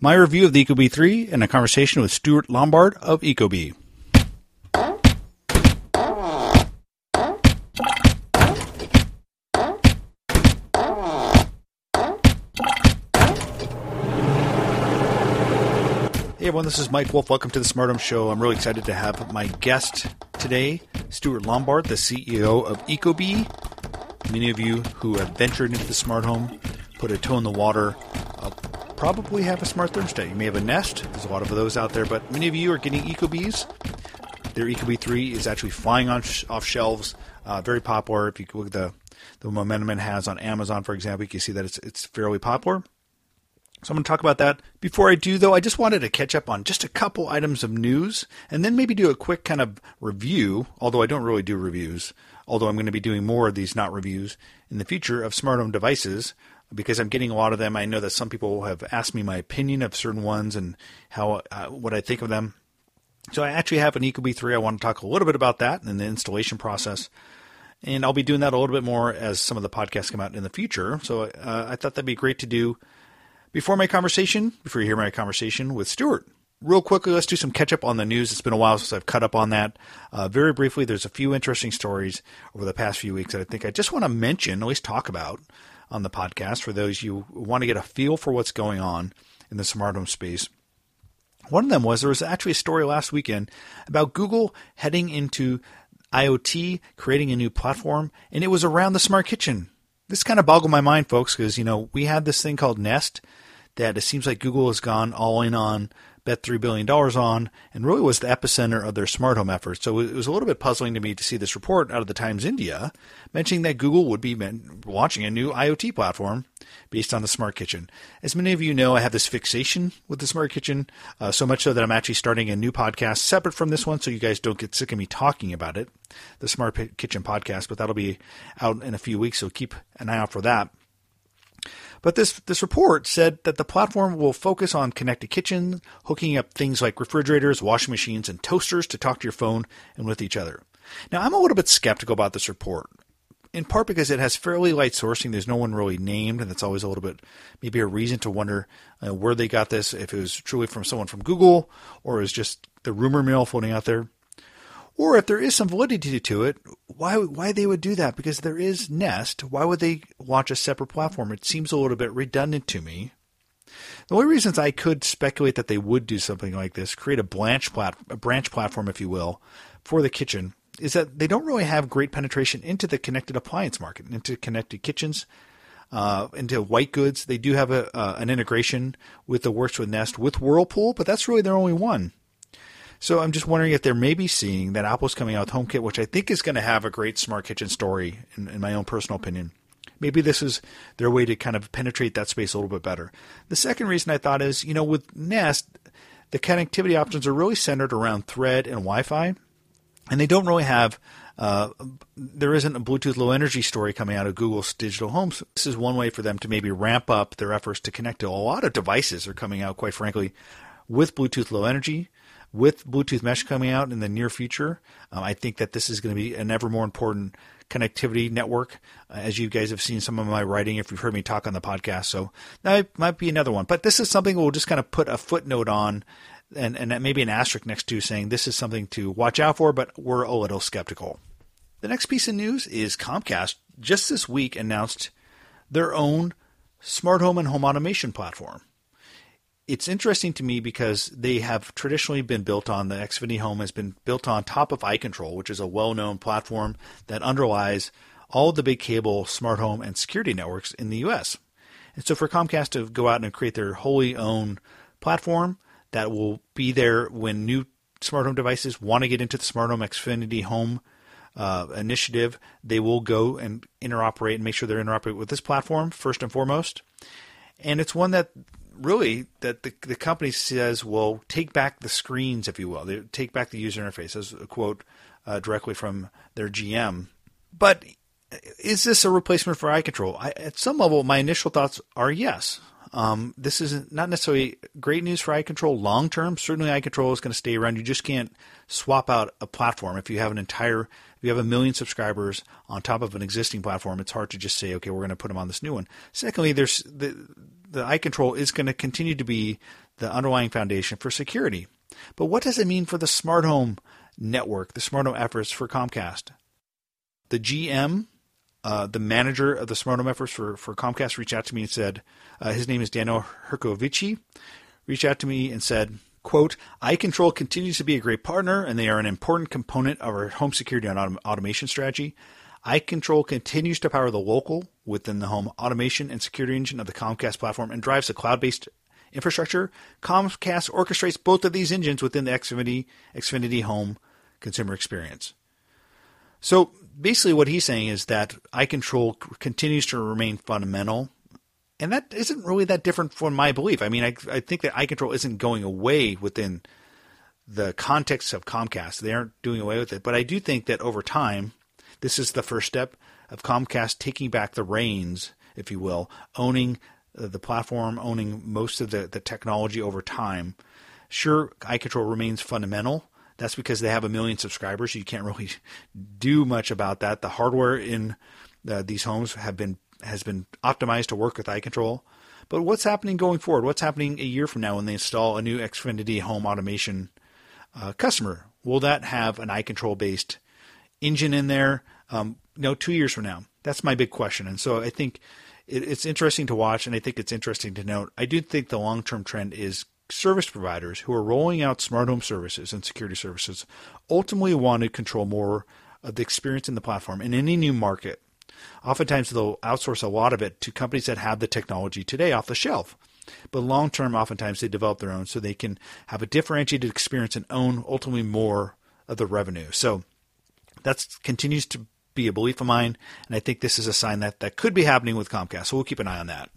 my review of the Ecobee 3, and a conversation with Stuart Lombard of Ecobee. Hey everyone, this is Mike Wolf. Welcome to the Smart Home Show. I'm really excited to have my guest today, Stuart Lombard, the CEO of Ecobee. Many of you who have ventured into the smart home, put a toe in the water, probably have a smart thermostat. You may have a Nest. There's a lot of those out there, but many of you are getting Ecobees. Their Ecobee 3 is actually flying on sh- off shelves. Uh, very popular. If you look at the, the momentum it has on Amazon, for example, you can see that it's, it's fairly popular. So I'm going to talk about that. Before I do, though, I just wanted to catch up on just a couple items of news and then maybe do a quick kind of review, although I don't really do reviews, although I'm going to be doing more of these not reviews in the future of smart home devices because I'm getting a lot of them. I know that some people have asked me my opinion of certain ones and how uh, what I think of them. So I actually have an Ecobee 3. I want to talk a little bit about that and the installation process. And I'll be doing that a little bit more as some of the podcasts come out in the future. So uh, I thought that'd be great to do before my conversation, before you hear my conversation with Stuart. Real quickly, let's do some catch up on the news. It's been a while since I've cut up on that. Uh, very briefly, there's a few interesting stories over the past few weeks that I think I just want to mention, at least talk about on the podcast for those you want to get a feel for what's going on in the smart home space. One of them was there was actually a story last weekend about Google heading into IoT, creating a new platform, and it was around the smart kitchen. This kind of boggled my mind, folks, because you know we had this thing called Nest that it seems like Google has gone all in on, bet $3 billion on, and really was the epicenter of their smart home efforts. So it was a little bit puzzling to me to see this report out of the Times India mentioning that Google would be launching a new IoT platform based on the smart kitchen. As many of you know, I have this fixation with the smart kitchen, uh, so much so that I'm actually starting a new podcast separate from this one so you guys don't get sick of me talking about it, the Smart Kitchen podcast, but that'll be out in a few weeks, so keep an eye out for that. But this this report said that the platform will focus on connected kitchens, hooking up things like refrigerators, washing machines, and toasters to talk to your phone and with each other. Now, I'm a little bit skeptical about this report. In part because it has fairly light sourcing. There's no one really named, and that's always a little bit maybe a reason to wonder uh, where they got this. If it was truly from someone from Google, or is just the rumor mill floating out there. Or if there is some validity to it, why why they would do that? Because there is Nest. Why would they launch a separate platform? It seems a little bit redundant to me. The only reasons I could speculate that they would do something like this, create a branch plat- a branch platform, if you will, for the kitchen, is that they don't really have great penetration into the connected appliance market, into connected kitchens, uh, into white goods. They do have a, uh, an integration with the Works with Nest with Whirlpool, but that's really their only one. So I'm just wondering if they're maybe seeing that Apple's coming out with HomeKit, which I think is going to have a great smart kitchen story, in, in my own personal opinion. Maybe this is their way to kind of penetrate that space a little bit better. The second reason I thought is, you know, with Nest, the connectivity options are really centered around Thread and Wi-Fi, and they don't really have. Uh, there isn't a Bluetooth Low Energy story coming out of Google's digital homes. This is one way for them to maybe ramp up their efforts to connect to a lot of devices are coming out, quite frankly, with Bluetooth Low Energy with Bluetooth Mesh coming out in the near future, um, I think that this is going to be an ever more important connectivity network, uh, as you guys have seen some of my writing if you've heard me talk on the podcast. So that might be another one. But this is something we'll just kind of put a footnote on and, and maybe an asterisk next to saying this is something to watch out for, but we're a little skeptical. The next piece of news is Comcast just this week announced their own smart home and home automation platform it's interesting to me because they have traditionally been built on the Xfinity Home has been built on top of iControl, which is a well-known platform that underlies all of the big cable, smart home, and security networks in the U.S. And so for Comcast to go out and create their wholly owned platform that will be there when new smart home devices want to get into the smart home Xfinity Home uh, initiative, they will go and interoperate and make sure they're interoperate with this platform first and foremost. And it's one that really that the, the company says, well, take back the screens, if you will. They take back the user interface. A quote uh, directly from their GM. But is this a replacement for iControl? I, at some level, my initial thoughts are yes. Um, this is not necessarily great news for iControl long term. Certainly, iControl is going to stay around. You just can't swap out a platform if you have an entire, if you have a million subscribers on top of an existing platform. It's hard to just say, okay, we're going to put them on this new one. Secondly, there's the the iControl is going to continue to be the underlying foundation for security. But what does it mean for the smart home network, the smart home efforts for Comcast? The GM uh, the manager of the Smart Home efforts for, for Comcast reached out to me and said, uh, his name is Daniel Herscovici, reached out to me and said, quote, iControl continues to be a great partner and they are an important component of our home security and autom- automation strategy. iControl continues to power the local within the home automation and security engine of the Comcast platform and drives the cloud-based infrastructure. Comcast orchestrates both of these engines within the Xfinity, Xfinity Home consumer experience. So basically, what he's saying is that iControl continues to remain fundamental, and that isn't really that different from my belief. I mean, I, I think that iControl isn't going away within the context of Comcast. They aren't doing away with it, but I do think that over time, this is the first step of Comcast taking back the reins, if you will, owning the platform, owning most of the, the technology over time. Sure, iControl remains fundamental, that's because they have a million subscribers. You can't really do much about that. The hardware in uh, these homes have been has been optimized to work with iControl. But what's happening going forward? What's happening a year from now when they install a new Xfinity home automation uh, customer? Will that have an iControl based engine in there? Um, no, two years from now. That's my big question. And so I think it, it's interesting to watch, and I think it's interesting to note. I do think the long term trend is service providers who are rolling out smart home services and security services ultimately want to control more of the experience in the platform in any new market. Oftentimes, they'll outsource a lot of it to companies that have the technology today off the shelf. But long term, oftentimes they develop their own so they can have a differentiated experience and own ultimately more of the revenue. So that continues to be a belief of mine, and I think this is a sign that that could be happening with Comcast. So we'll keep an eye on that.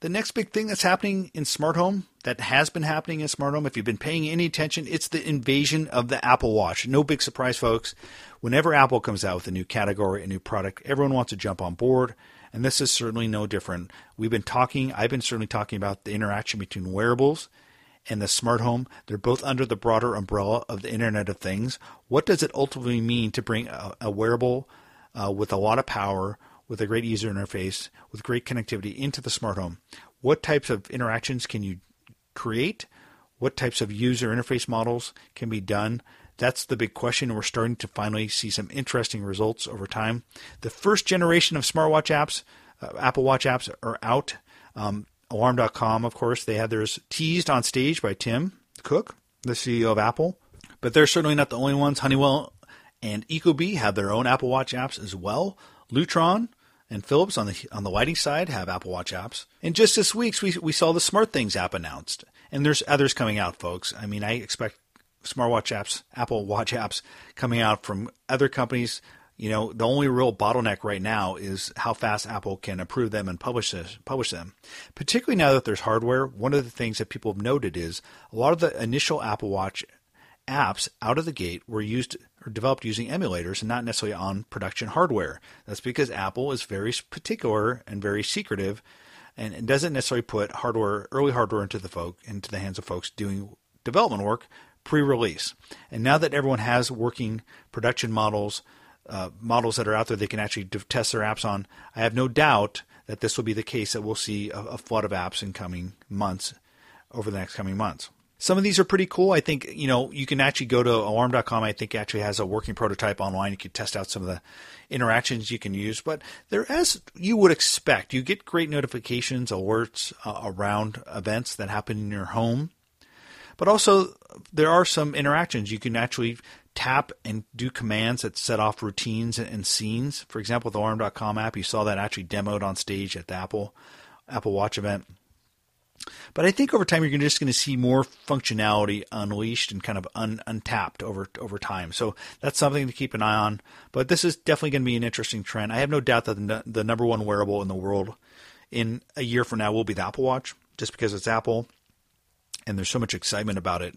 The next big thing that's happening in smart home, that has been happening in smart home, if you've been paying any attention, it's the invasion of the Apple Watch. No big surprise, folks. Whenever Apple comes out with a new category, a new product, everyone wants to jump on board. And this is certainly no different. We've been talking, I've been certainly talking about the interaction between wearables and the smart home. They're both under the broader umbrella of the Internet of Things. What does it ultimately mean to bring a, a wearable uh, with a lot of power with a great user interface, with great connectivity into the smart home. What types of interactions can you create? What types of user interface models can be done? That's the big question. We're starting to finally see some interesting results over time. The first generation of smartwatch apps, uh, Apple Watch apps, are out. Um, Alarm.com, of course, they had theirs teased on stage by Tim Cook, the CEO of Apple. But they're certainly not the only ones. Honeywell and Ecobee have their own Apple Watch apps as well. Lutron and Philips on the on the lighting side have Apple Watch apps. And just this week, we we saw the SmartThings app announced, and there's others coming out, folks. I mean, I expect smartwatch apps, Apple Watch apps coming out from other companies. You know, the only real bottleneck right now is how fast Apple can approve them and publish this, publish them. Particularly now that there's hardware, one of the things that people have noted is a lot of the initial Apple Watch apps out of the gate were used or developed using emulators and not necessarily on production hardware. That's because Apple is very particular and very secretive and doesn't necessarily put hardware, early hardware into the folk, into the hands of folks doing development work pre-release. And now that everyone has working production models, uh, models that are out there they can actually test their apps on, I have no doubt that this will be the case that we'll see a, a flood of apps in coming months over the next coming months. Some of these are pretty cool. I think, you know, you can actually go to alarm.com. I think actually has a working prototype online. You can test out some of the interactions you can use. But they're as you would expect, you get great notifications, alerts uh, around events that happen in your home. But also, there are some interactions. You can actually tap and do commands that set off routines and scenes. For example, the alarm.com app, you saw that actually demoed on stage at the Apple Apple Watch event. But I think over time you're just going to see more functionality unleashed and kind of un, untapped over over time. So that's something to keep an eye on. But this is definitely going to be an interesting trend. I have no doubt that the, the number one wearable in the world in a year from now will be the Apple Watch. just because it's Apple and there's so much excitement about it.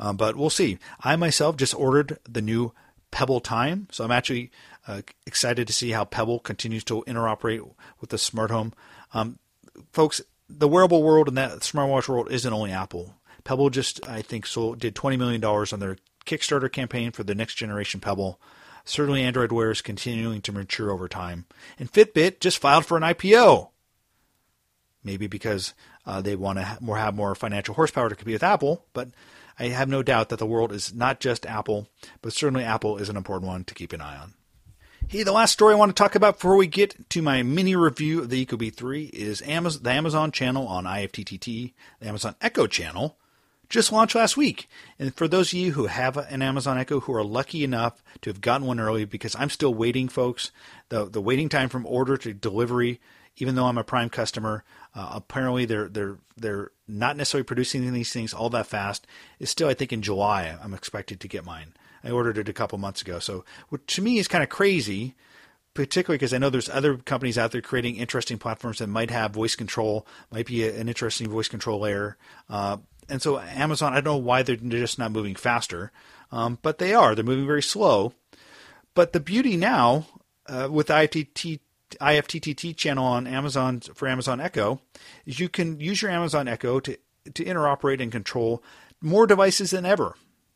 Um, but we'll see. I myself just ordered the new Pebble Time, so I'm actually uh, excited to see how Pebble continues to interoperate with the smart home. Um, folks, the wearable world and that smartwatch world isn't only Apple. Pebble just, I think, so did $20 million on their Kickstarter campaign for the next generation Pebble. Certainly, Android Wear is continuing to mature over time. And Fitbit just filed for an IPO. Maybe because uh, they want to ha- more have more financial horsepower to compete with Apple, but I have no doubt that the world is not just Apple, but certainly Apple is an important one to keep an eye on. Hey, the last story I want to talk about before we get to my mini review of the Ecobee 3 is Amazon, the Amazon channel on IFTTT, the Amazon Echo channel, just launched last week. And for those of you who have an Amazon Echo who are lucky enough to have gotten one early, because I'm still waiting, folks, the, the waiting time from order to delivery, even though I'm a Prime customer, uh, apparently they're they're they're not necessarily producing these things all that fast. It's still, I think, in July I'm expected to get mine. I ordered it a couple months ago, so which to me is kind of crazy particularly because I know there's other companies out there creating interesting platforms that might have voice control, might be a, an interesting voice control layer. Uh, and so Amazon, I don't know why they're just not moving faster, um, but they are. They're moving very slow. But the beauty now uh, with IFTT, IFTTT channel on Amazon for Amazon Echo is you can use your Amazon Echo to to interoperate and control more devices than ever.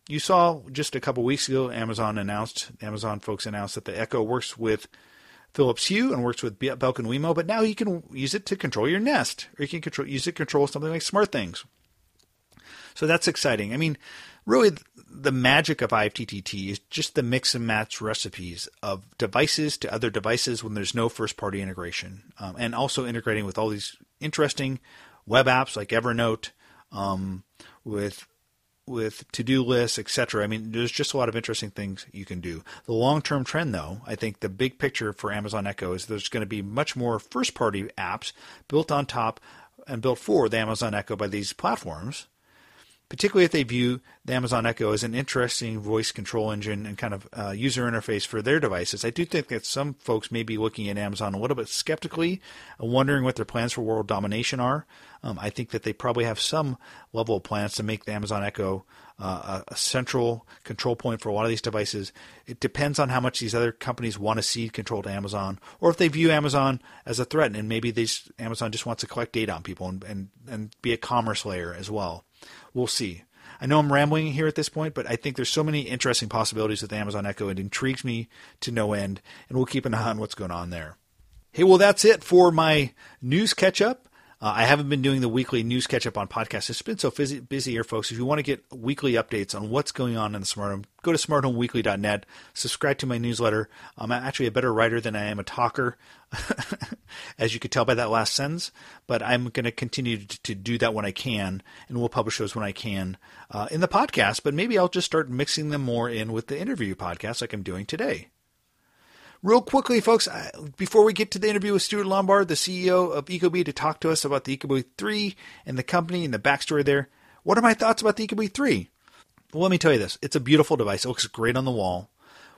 You saw just a couple weeks ago, Amazon announced, Amazon folks announced that the Echo works with Philips Hue and works with Belkin Wemo, but now you can use it to control your Nest, or you can control, use it to control something like SmartThings. So that's exciting. I mean, really, the magic of IFTTT is just the mix and match recipes of devices to other devices when there's no first party integration, um, and also integrating with all these interesting web apps like Evernote, um, with with to-do lists, etc. I mean, there's just a lot of interesting things you can do. The long-term trend, though, I think the big picture for Amazon Echo is there's going to be much more first-party apps built on top and built for the Amazon Echo by these platforms particularly if they view the Amazon Echo as an interesting voice control engine and kind of uh, user interface for their devices. I do think that some folks may be looking at Amazon a little bit skeptically, uh, wondering what their plans for world domination are. Um, I think that they probably have some level of plans to make the Amazon Echo uh, a, central control point for a lot of these devices. It depends on how much these other companies want to cede control to Amazon, or if they view Amazon as a threat, and maybe these, Amazon just wants to collect data on people and, and, and be a commerce layer as well. We'll see. I know I'm rambling here at this point, but I think there's so many interesting possibilities with Amazon Echo. It intrigues me to no end, and we'll keep an eye on what's going on there. Hey, well, that's it for my news catch up. Uh, I haven't been doing the weekly news catch up on podcasts. It's been so busy, busy here, folks. If you want to get weekly updates on what's going on in the smart home, go to smarthomeweekly.net. Subscribe to my newsletter. I'm actually a better writer than I am a talker, as you could tell by that last sentence. But I'm going to continue to do that when I can, and we'll publish those when I can uh, in the podcast. But maybe I'll just start mixing them more in with the interview podcast, like I'm doing today. Real quickly, folks, before we get to the interview with Stuart Lombard, the CEO of Ecobee, to talk to us about the Ecobee 3 and the company and the backstory there, what are my thoughts about the Ecobee 3? Well, let me tell you this. It's a beautiful device. It looks great on the wall.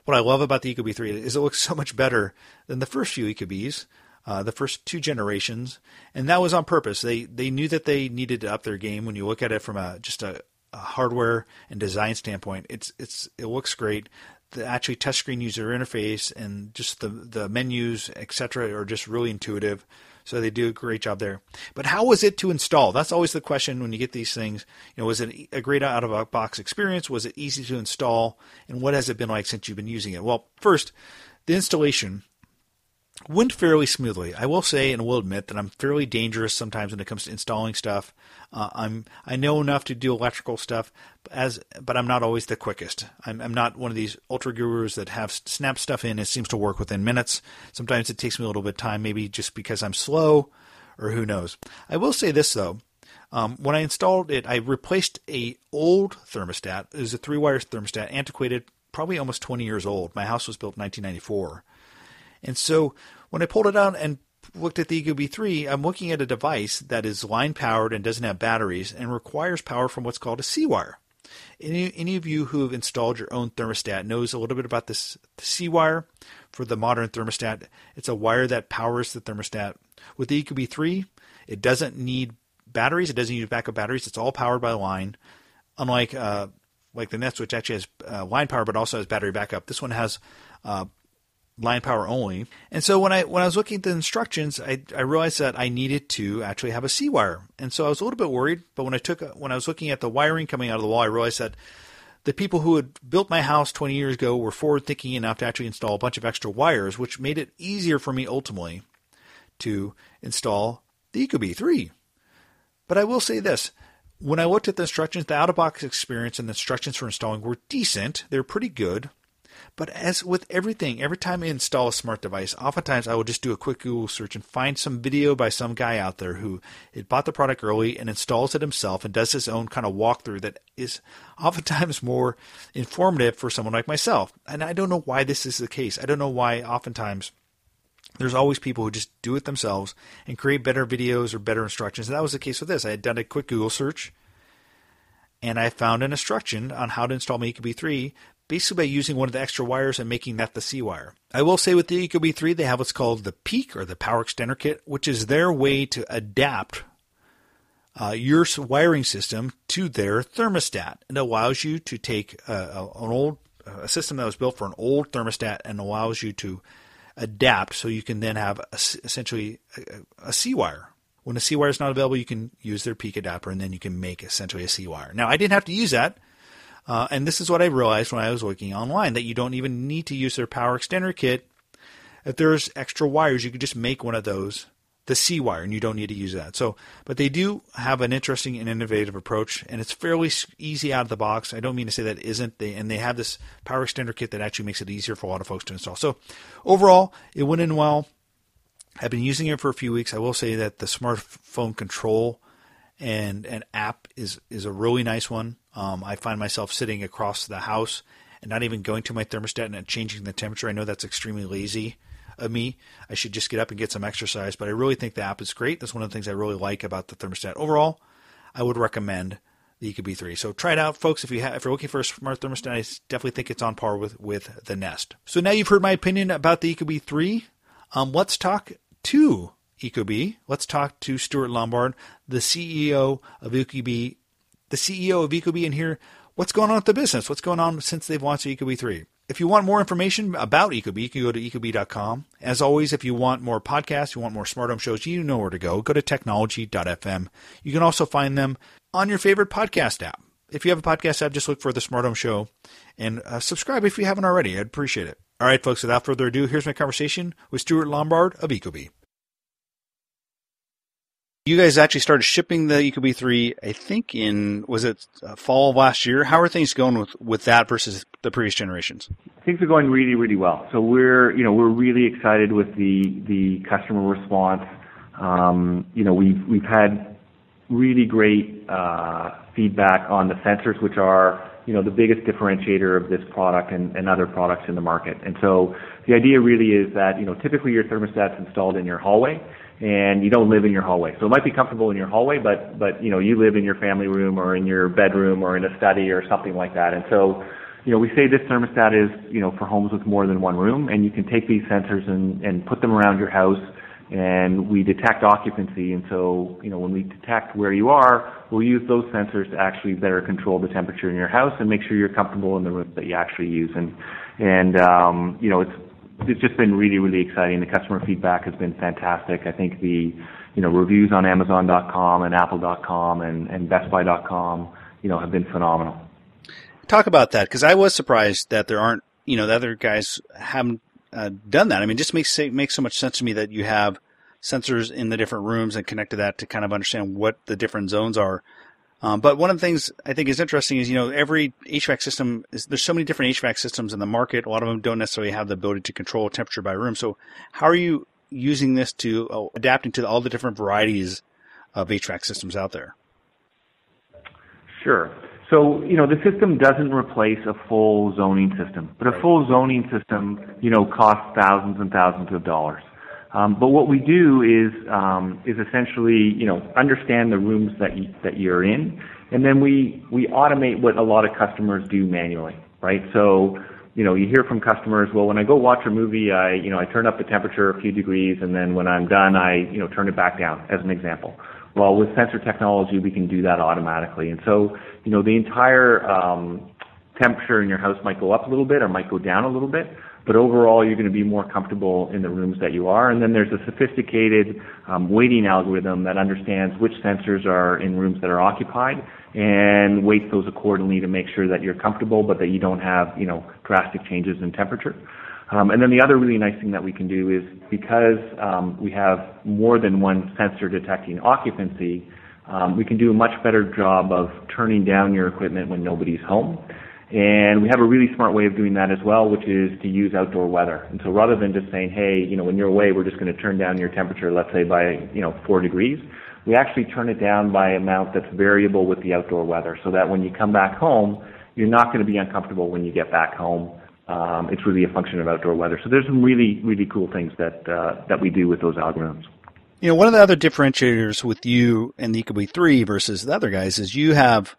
What I love about the Ecobee 3 is it looks so much better than the first few Ecobees, uh, the first two generations, and that was on purpose. They they knew that they needed to up their game. When you look at it from a just a, a hardware and design standpoint, it's it's it looks great the actually touchscreen user interface and just the the menus, etc., are just really intuitive. So they do a great job there. But how was it to install? That's always the question when you get these things. You know, was it a great out of box experience? Was it easy to install? And what has it been like since you've been using it? Well, first, the installation went fairly smoothly. I will say and will admit that I'm fairly dangerous sometimes when it comes to installing stuff. Uh, I'm I know enough to do electrical stuff, as but I'm not always the quickest. I'm, I'm not one of these ultra gurus that have snap stuff in. It seems to work within minutes. Sometimes it takes me a little bit of time, maybe just because I'm slow, or who knows. I will say this though. Um, when I installed it, I replaced a old thermostat. It was a three wire thermostat, antiquated, probably almost 20 years old. My house was built in 1994. And so when I pulled it out and looked at the Ecobee 3, I'm looking at a device that is line powered and doesn't have batteries and requires power from what's called a C wire. Any, any of you who have installed your own thermostat knows a little bit about this C wire for the modern thermostat. It's a wire that powers the thermostat. With the Ecobee 3, it doesn't need batteries. It doesn't use backup batteries. It's all powered by line. Unlike uh, like the Nest, which actually has uh, line power but also has battery backup. This one has uh, line power only. And so when I when I was looking at the instructions, I, I realized that I needed to actually have a C wire. And so I was a little bit worried. But when I took when I was looking at the wiring coming out of the wall, I realized that the people who had built my house 20 years ago were forward thinking enough to actually install a bunch of extra wires, which made it easier for me ultimately to install the Ecobee 3. But I will say this when I looked at the instructions, the out of box experience and the instructions for installing were decent. They're pretty good. But as with everything, every time I install a smart device, oftentimes I will just do a quick Google search and find some video by some guy out there who had bought the product early and installs it himself and does his own kind of walkthrough that is oftentimes more informative for someone like myself. And I don't know why this is the case. I don't know why oftentimes there's always people who just do it themselves and create better videos or better instructions. And that was the case with this. I had done a quick Google search and I found an instruction on how to install my Ecobee 3 basically by using one of the extra wires and making that the C wire. I will say with the Ecobee 3, they have what's called the peak or the Power Extender Kit, which is their way to adapt uh, your wiring system to their thermostat. It allows you to take an old a system that was built for an old thermostat and allows you to adapt so you can then have a, essentially a, a C wire. When a C wire is not available, you can use their peak adapter and then you can make essentially a C wire. Now, I didn't have to use that. Uh, and this is what I realized when I was looking online that you don't even need to use their power extender kit. If there's extra wires, you can just make one of those the C wire, and you don't need to use that. So, but they do have an interesting and innovative approach, and it's fairly easy out of the box. I don't mean to say that isn't. They and they have this power extender kit that actually makes it easier for a lot of folks to install. So, overall, it went in well. I've been using it for a few weeks. I will say that the smartphone control and an app is is a really nice one. Um, I find myself sitting across the house and not even going to my thermostat and changing the temperature. I know that's extremely lazy of me. I should just get up and get some exercise. But I really think the app is great. That's one of the things I really like about the thermostat. Overall, I would recommend the Ecobee 3. So try it out, folks. If you have, if you're looking for a smart thermostat, I definitely think it's on par with with the Nest. So now you've heard my opinion about the Ecobee 3. Um, let's talk to Ecobee. Let's talk to Stuart Lombard, the CEO of Ecobee, the CEO of Ecobee, and hear what's going on with the business. What's going on since they've launched Ecobee 3. If you want more information about Ecobee, you can go to ecobee.com. As always, if you want more podcasts, you want more smart home shows, you know where to go. Go to technology.fm. You can also find them on your favorite podcast app. If you have a podcast app, just look for the Smart Home Show and uh, subscribe if you haven't already. I'd appreciate it. All right, folks, without further ado, here's my conversation with Stuart Lombard of Ecobee. You guys actually started shipping the Ecobee 3, I think in, was it uh, fall of last year? How are things going with, with that versus the previous generations? Things are going really, really well. So we're, you know, we're really excited with the, the customer response. Um, you know, we've, we've had really great, uh, feedback on the sensors, which are, you know, the biggest differentiator of this product and, and other products in the market. And so the idea really is that, you know, typically your thermostat's installed in your hallway and you don't live in your hallway. So it might be comfortable in your hallway, but but you know you live in your family room or in your bedroom or in a study or something like that. And so you know we say this thermostat is you know for homes with more than one room, and you can take these sensors and and put them around your house. And we detect occupancy, and so you know when we detect where you are, we'll use those sensors to actually better control the temperature in your house and make sure you're comfortable in the room that you actually use. And and um, you know it's it's just been really, really exciting. The customer feedback has been fantastic. I think the you know reviews on Amazon.com and Apple.com and, and BestBuy.com you know have been phenomenal. Talk about that because I was surprised that there aren't you know the other guys haven't uh, done that. I mean, it just makes makes so much sense to me that you have sensors in the different rooms and connect to that to kind of understand what the different zones are. Um, but one of the things I think is interesting is, you know, every HVAC system is, there's so many different HVAC systems in the market. A lot of them don't necessarily have the ability to control temperature by room. So how are you using this to uh, adapting to all the different varieties of HVAC systems out there? Sure. So, you know, the system doesn't replace a full zoning system, but a full zoning system, you know, costs thousands and thousands of dollars. Um, but what we do is um, is essentially you know understand the rooms that you, that you're in, and then we we automate what a lot of customers do manually, right? So you know you hear from customers, well, when I go watch a movie, I you know I turn up the temperature a few degrees, and then when I'm done, I you know turn it back down, as an example. Well, with sensor technology, we can do that automatically. And so, you know, the entire um, temperature in your house might go up a little bit or might go down a little bit, overall you're going to be more comfortable in the rooms that you are. And then there's a sophisticated um, weighting algorithm that understands which sensors are in rooms that are occupied and weights those accordingly to make sure that you're comfortable, but that you don't have, you know, drastic changes in temperature. Um, and then the other really nice thing that we can do is because um, we have more than one sensor detecting occupancy, we can do a much better job of turning down your equipment when nobody's home. And we have a really smart way of doing that as well, which is to use outdoor weather. And so rather than just saying, hey, you know, when you're away, we're just going to turn down your temperature, let's say by, you know, four degrees, we actually turn it down by amount that's variable with the outdoor weather so that when you come back home, you're not going to be uncomfortable when you get back home um, it's really a function of outdoor weather. So there's some really, really cool things that uh, that we do with those algorithms. You know, one of the other differentiators with you and the Ecobee 3 versus the other guys is you have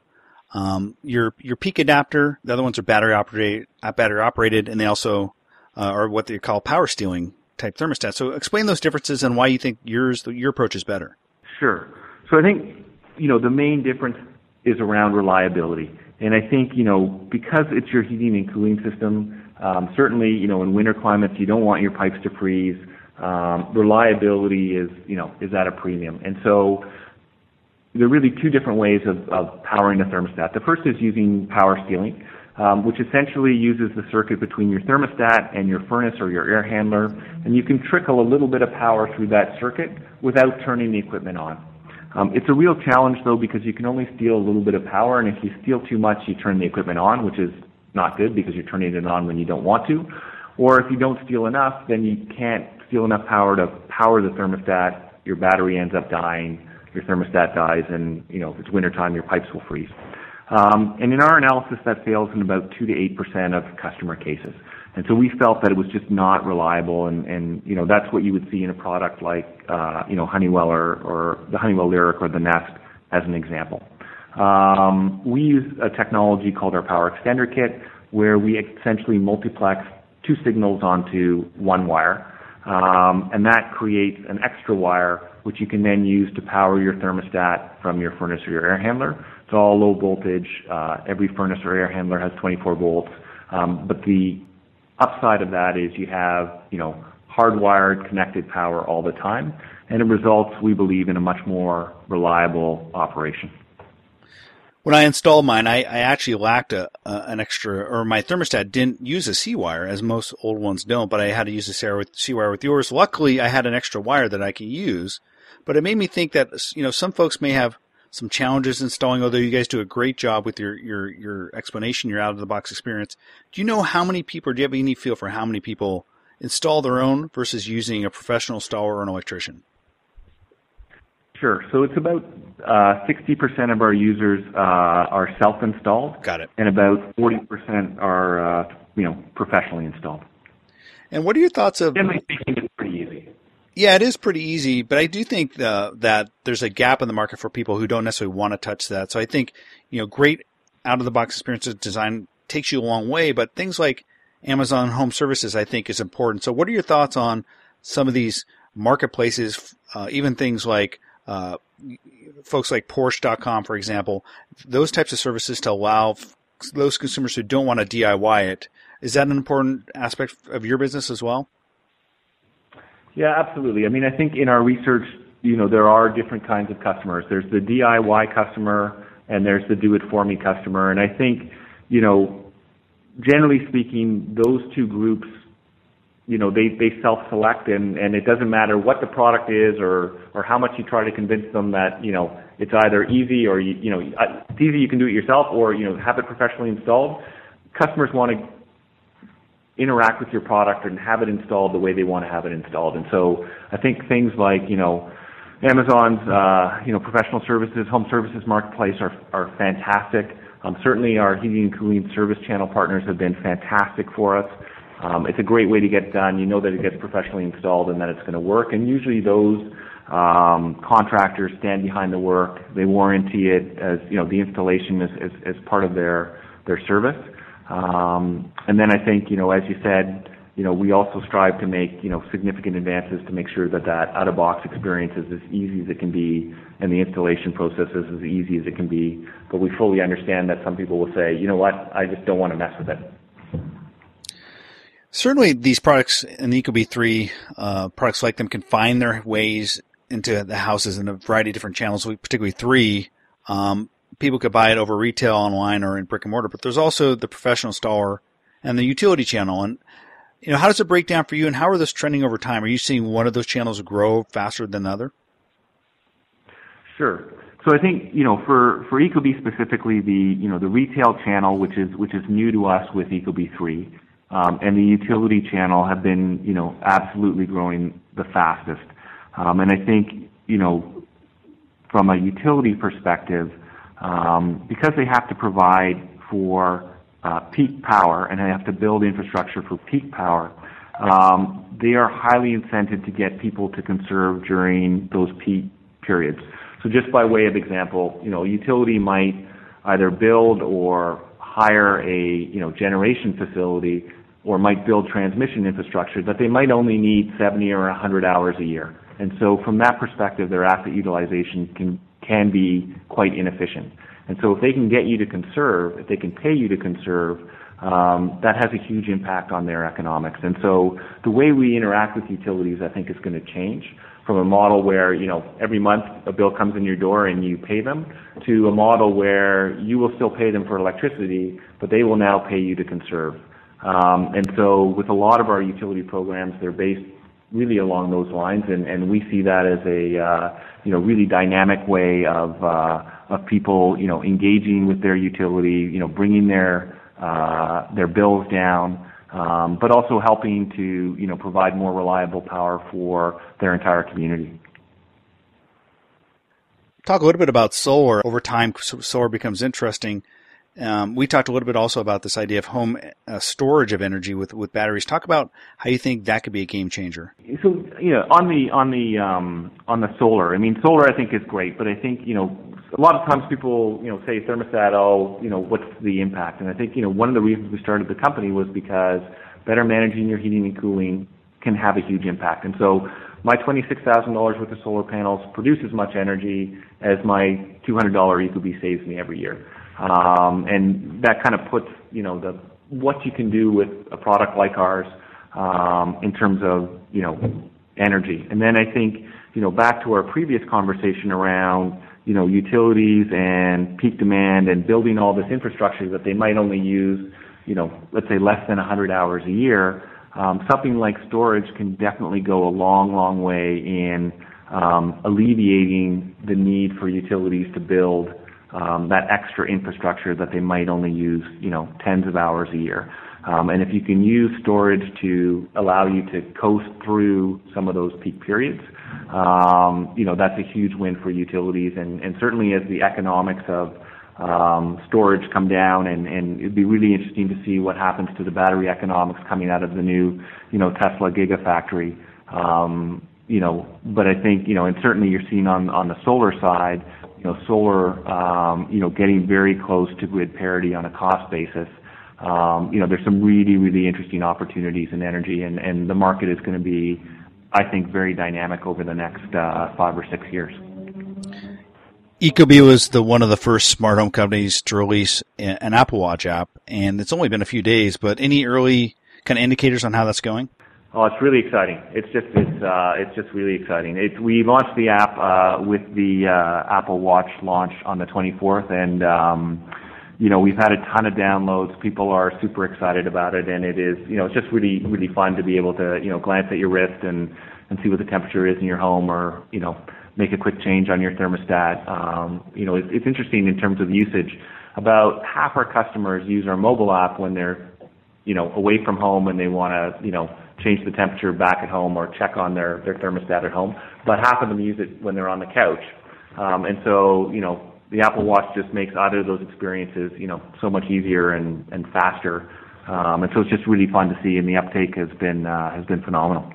um, your your peak adapter. The other ones are battery operated, uh, battery operated, and they also uh, are what they call power stealing type thermostats. So explain those differences and why you think yours your approach is better. Sure. So I think you know the main difference is around reliability. And I think, you know, because it's your heating and cooling system, um, certainly, you know, in winter climates, you don't want your pipes to freeze. Um, reliability is, you know, is at a premium. And so there are really two different ways of, of powering a thermostat. The first is using power stealing, um, which essentially uses the circuit between your thermostat and your furnace or your air handler, and you can trickle a little bit of power through that circuit without turning the equipment on. Um, it's a real challenge though because you can only steal a little bit of power, and if you steal too much, you turn the equipment on, which is not good because you're turning it on when you don't want to. Or if you don't steal enough, then you can't steal enough power to power the thermostat. Your battery ends up dying, your thermostat dies, and you know if it's wintertime, your pipes will freeze. Um, and in our analysis, that fails in about two to eight percent of customer cases. And so we felt that it was just not reliable, and, and you know that's what you would see in a product like uh, you know Honeywell or, or the Honeywell Lyric or the Nest as an example. Um, we use a technology called our Power Extender Kit, where we essentially multiplex two signals onto one wire, um, and that creates an extra wire which you can then use to power your thermostat from your furnace or your air handler. It's all low voltage. Uh, every furnace or air handler has 24 volts, um, but the Upside of that is you have, you know, hardwired connected power all the time, and it results, we believe, in a much more reliable operation. When I installed mine, I, actually lacked a, an extra, or my thermostat didn't use a C wire, as most old ones don't, but I had to use a C wire with yours. Luckily, I had an extra wire that I could use, but it made me think that, you know, some folks may have some challenges installing, although you guys do a great job with your, your, your explanation, your out of the box experience. Do you know how many people, do you have any feel for how many people install their own versus using a professional installer or an electrician? Sure. So it's about uh, 60% of our users uh, are self-installed. Got it. And about 40% are, uh, you know, professionally installed. And what are your thoughts of? Generally speaking, it's pretty easy. Yeah, it is pretty easy, but I do think uh, that there's a gap in the market for people who don't necessarily want to touch that. So I think, you know, great out of the box experience design takes you a long way, but things like Amazon Home Services, I think, is important. So what are your thoughts on some of these marketplaces, uh, even things like uh, folks like Porch.com, for example, those types of services to allow those consumers who don't want to DIY it. Is that an important aspect of your business as well? Yeah, absolutely. I mean, I think in our research, you know, there are different kinds of customers. There's the DIY customer and there's the do it for me customer. And I think, you know, generally speaking, those two groups, you know, they, they self-select and, and it doesn't matter what the product is or, or how much you try to convince them that, you know, it's either easy or, you, you know, it's easy you can do it yourself or, you know, have it professionally installed. Customers want to interact with your product and have it installed the way they want to have it installed. And so I think things like, you know, Amazon's, uh, you know, professional services, home services marketplace are, are fantastic. Um, certainly our heating and cooling service channel partners have been fantastic for us. Um, it's a great way to get done. You know that it gets professionally installed and that it's going to work. And usually those um, contractors stand behind the work. They warranty it as you know the installation is, as part of their their service. Um, and then I think, you know, as you said, you know, we also strive to make, you know, significant advances to make sure that that out-of-box experience is as easy as it can be and the installation process is as easy as it can be. But we fully understand that some people will say, you know what, I just don't want to mess with it. Certainly, these products in the Ecobee 3, uh, products like them can find their ways into the houses in a variety of different channels, particularly 3. People could buy it over retail, online, or in brick and mortar, but there's also the professional store and the utility channel. And you know, how does it break down for you, and how are those trending over time? Are you seeing one of those channels grow faster than the other? Sure. So I think you know for for Ecobee specifically, the you know the retail channel, which is which is new to us with Ecobee three, um, and the utility channel have been you know absolutely growing the fastest. Um, and I think you know from a utility perspective, um, because they have to provide for uh, peak power and they have to build infrastructure for peak power, um, they are highly incented to get people to conserve during those peak periods. So just by way of example, you know, a utility might either build or hire a, you know, generation facility or might build transmission infrastructure that they might only need 70 or 100 hours a year. And so from that perspective, their asset utilization can, can be quite inefficient. And so if they can get you to conserve, if they can pay you to conserve, um, that has a huge impact on their economics. And so the way we interact with utilities, I think, is going to change from a model where you know every month a bill comes in your door and you pay them to a model where you will still pay them for electricity, but they will now pay you to conserve. Um, and so with a lot of our utility programs, they're based really along those lines, and, we see that as a uh, you know really dynamic way of uh, people, you know, engaging with their utility, you know, bringing their uh, their bills down, um, but also helping to, you know, provide more reliable power for their entire community. Talk a little bit about solar. Over time, solar becomes interesting. Um, we talked a little bit also about this idea of home uh, storage of energy with, with batteries. Talk about how you think that could be a game changer. So, you know, on the on the um, on the solar, I mean, solar I think is great, but I think you know a lot of times people, you know, say thermostat, oh, you know, what's the impact? And I think, you know, one of the reasons we started the company was because better managing your heating and cooling can have a huge impact. And so my $26,000 worth of solar panels produce as much energy as my $200 Ecobee saves me every year. Um, and that kind of puts, you know, the what you can do with a product like ours um, in terms of, you know, energy. And then I think, you know, back to our previous conversation around you know, utilities and peak demand and building all this infrastructure that they might only use, you know, let's say less than 100 hours a year, um, something like storage can definitely go a long, long way in um, alleviating the need for utilities to build um, that extra infrastructure that they might only use, you know, tens of hours a year. Um, and if you can use storage to allow you to coast through some of those peak periods, um, you know, that's a huge win for utilities. And, and certainly as the economics of um, storage come down, and, and it'd be really interesting to see what happens to the battery economics coming out of the new, you know, Tesla Gigafactory. Um, you know, but I think, you know, and certainly you're seeing on, on the solar side, you know, solar, um, you know, getting very close to grid parity on a cost basis. Um, you know, there's some really, really interesting opportunities in energy, and, and the market is to be, I think, very dynamic over the next uh, five or six years. Ecobee was the one of the first smart home companies to release an Apple Watch app, and it's only been a few days. But any early kind of indicators on how that's going? Oh, it's really exciting. It's just it's uh, it's just really exciting. It, we launched the app uh, with the uh, Apple Watch launch on the 24th, and um, you know, we've had a ton of downloads. People are super excited about it, and it is, you know, it's just really, really fun to be able to, you know, glance at your wrist and and see what the temperature is in your home, or you know, make a quick change on your thermostat. Um, you know, it's, it's interesting in terms of usage. About half our customers use our mobile app when they're, you know, away from home and they want to, you know, change the temperature back at home or check on their their thermostat at home. But half of them use it when they're on the couch. Um, and so, you know, the Apple Watch just makes either of those experiences, you know, so much easier and, and faster. Um, and so it's just really fun to see, and the uptake has been uh, has been phenomenal.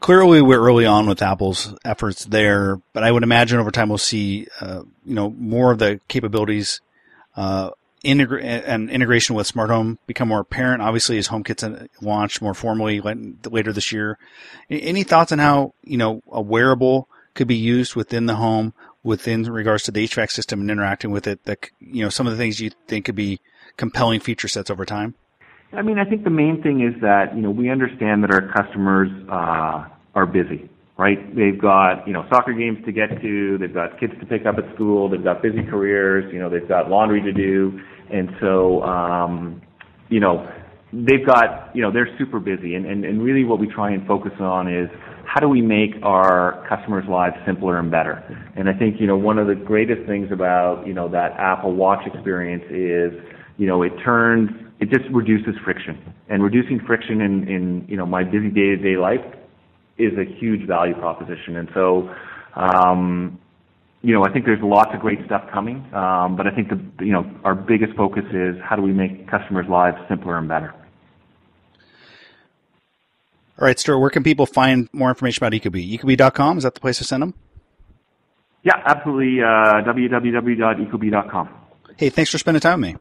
Clearly, we're early on with Apple's efforts there, but I would imagine over time we'll see, uh, you know, more of the capabilities uh, and integration with smart home become more apparent? Obviously, as HomeKit's launched more formally later this year. Any thoughts on how you know a wearable could be used within the home, within regards to the HVAC system and interacting with it? That you know some of the things you think could be compelling feature sets over time. I mean, I think the main thing is that you know we understand that our customers uh, are busy right? They've got, you know, soccer games to get to, they've got kids to pick up at school, they've got busy careers, you know, they've got laundry to do. And so, um, you know, they've got, you know, they're super busy. And, and, and really what we try and focus on is how do we make our customers' lives simpler and better? And I think, you know, one of the greatest things about, you know, that Apple Watch experience is, you know, it turns, it just reduces friction. And reducing friction in, in you know, my busy day-to-day life is a huge value proposition. And so, um, you know, I think there's lots of great stuff coming, um, but I think the you know our biggest focus is how do we make customers' lives simpler and better. All right, Stuart, where can people find more information about Ecobee? Ecobee.com, is that the place to send them? Yeah, absolutely. Uh, www.ecobee.com. Hey, thanks for spending time with me.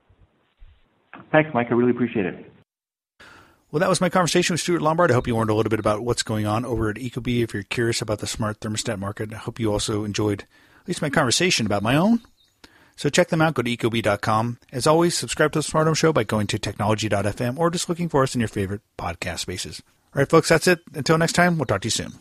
Thanks, Mike. I really appreciate it. Well, that was my conversation with Stuart Lombard. I hope you learned a little bit about what's going on over at Ecobee. If you're curious about the smart thermostat market, I hope you also enjoyed at least my conversation about my own. So check them out. Go to ecobee.com. As always, subscribe to the Smart Home Show by going to technology.fm or just looking for us in your favorite podcast spaces. All right, folks, that's it. Until next time, we'll talk to you soon.